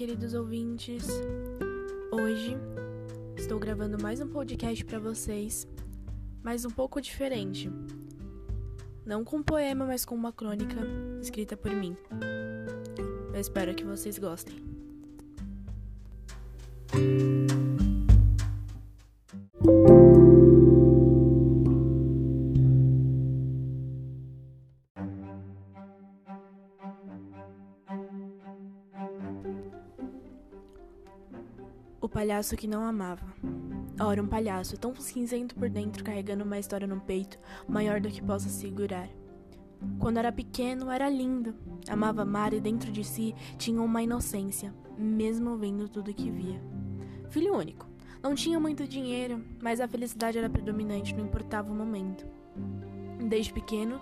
Queridos ouvintes. Hoje estou gravando mais um podcast para vocês, mas um pouco diferente. Não com um poema, mas com uma crônica escrita por mim. Eu espero que vocês gostem. Palhaço que não amava. Ora, um palhaço, tão cinzento por dentro, carregando uma história no peito, maior do que possa segurar. Quando era pequeno, era lindo. Amava amar e dentro de si tinha uma inocência, mesmo vendo tudo que via. Filho único. Não tinha muito dinheiro, mas a felicidade era predominante, não importava o momento. Desde pequeno,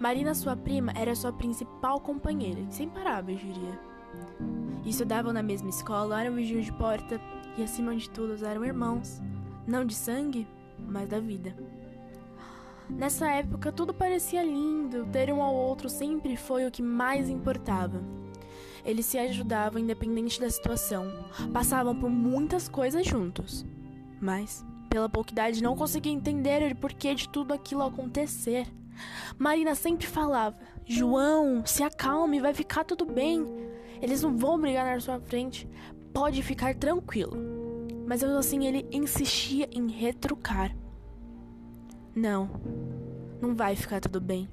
Marina, sua prima, era sua principal companheira, inseparável, diria. Estudavam na mesma escola, eram vigios de porta e, acima de tudo, eram irmãos. Não de sangue, mas da vida. Nessa época, tudo parecia lindo, ter um ao outro sempre foi o que mais importava. Eles se ajudavam independente da situação, passavam por muitas coisas juntos. Mas, pela pouca idade, não conseguia entender o porquê de tudo aquilo acontecer. Marina sempre falava: João, se acalme, vai ficar tudo bem. Eles não vão brigar na sua frente. Pode ficar tranquilo. Mas mesmo assim ele insistia em retrucar. Não, não vai ficar tudo bem.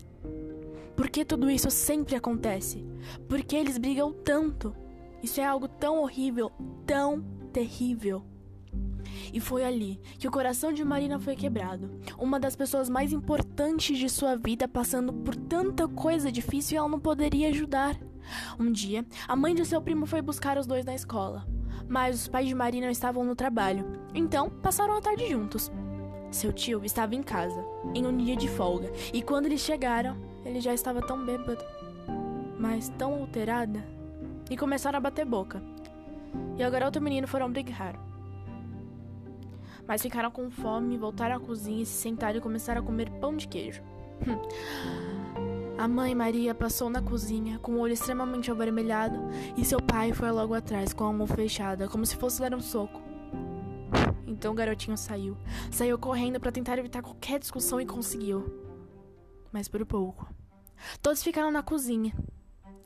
Por que tudo isso sempre acontece? Por que eles brigam tanto? Isso é algo tão horrível, tão terrível. E foi ali que o coração de Marina foi quebrado. Uma das pessoas mais importantes de sua vida passando por tanta coisa difícil e ela não poderia ajudar. Um dia, a mãe de seu primo foi buscar os dois na escola, mas os pais de Marina estavam no trabalho, então passaram a tarde juntos. Seu tio estava em casa, em um dia de folga, e quando eles chegaram, ele já estava tão bêbado, mas tão alterada, e começaram a bater boca. E a garota e o menino foram brigar. Mas ficaram com fome, voltaram à cozinha se sentaram e começaram a comer pão de queijo. A mãe Maria passou na cozinha com o olho extremamente avermelhado e seu pai foi logo atrás com a mão fechada, como se fosse dar um soco. Então o garotinho saiu. Saiu correndo para tentar evitar qualquer discussão e conseguiu. Mas por pouco. Todos ficaram na cozinha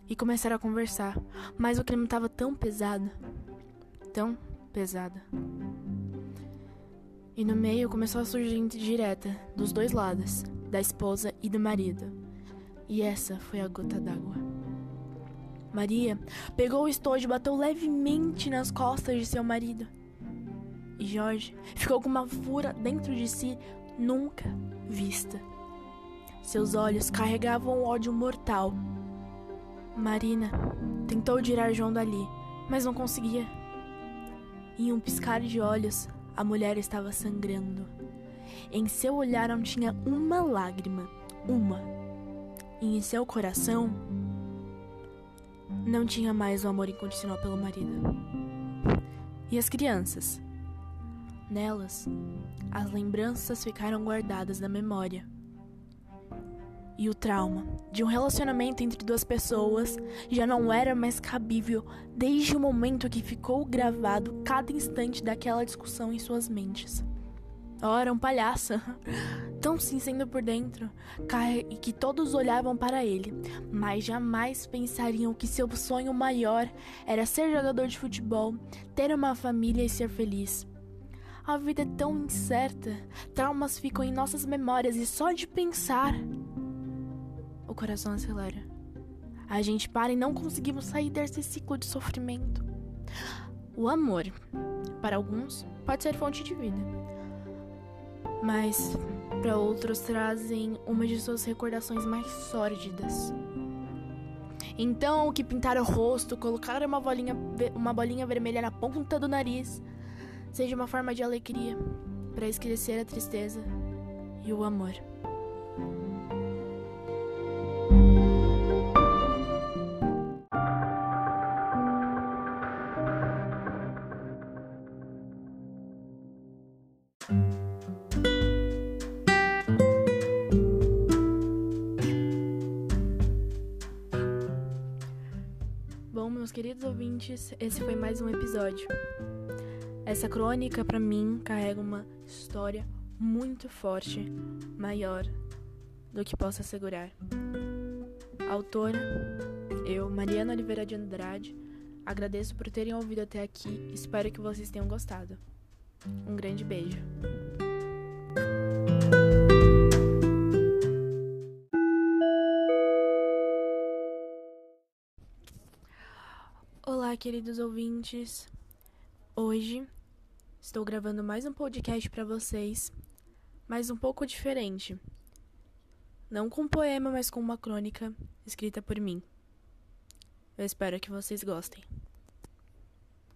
e começaram a conversar, mas o clima estava tão pesado, tão pesado. E no meio começou a surgir direta dos dois lados, da esposa e do marido. E essa foi a gota d'água. Maria pegou o estojo e bateu levemente nas costas de seu marido. E Jorge ficou com uma fúria dentro de si nunca vista. Seus olhos carregavam um ódio mortal. Marina tentou tirar João dali, mas não conseguia. Em um piscar de olhos, a mulher estava sangrando. Em seu olhar não tinha uma lágrima, uma e em seu coração não tinha mais o amor incondicional pelo marido. E as crianças? Nelas, as lembranças ficaram guardadas na memória. E o trauma de um relacionamento entre duas pessoas já não era mais cabível desde o momento que ficou gravado cada instante daquela discussão em suas mentes. Ora, um palhaço, tão cinzento por dentro, e que todos olhavam para ele, mas jamais pensariam que seu sonho maior era ser jogador de futebol, ter uma família e ser feliz. A vida é tão incerta, traumas ficam em nossas memórias e só de pensar, o coração acelera. A gente para e não conseguimos sair desse ciclo de sofrimento. O amor, para alguns, pode ser fonte de vida mas para outros trazem uma de suas recordações mais sórdidas. Então, o que pintar o rosto, colocar uma bolinha, uma bolinha vermelha na ponta do nariz, seja uma forma de alegria para esquecer a tristeza e o amor. Meus queridos ouvintes, esse foi mais um episódio. Essa crônica, para mim, carrega uma história muito forte, maior do que posso assegurar. Autora, eu, Mariana Oliveira de Andrade, agradeço por terem ouvido até aqui e espero que vocês tenham gostado. Um grande beijo. Queridos ouvintes. Hoje estou gravando mais um podcast para vocês, mas um pouco diferente. Não com um poema, mas com uma crônica escrita por mim. Eu espero que vocês gostem.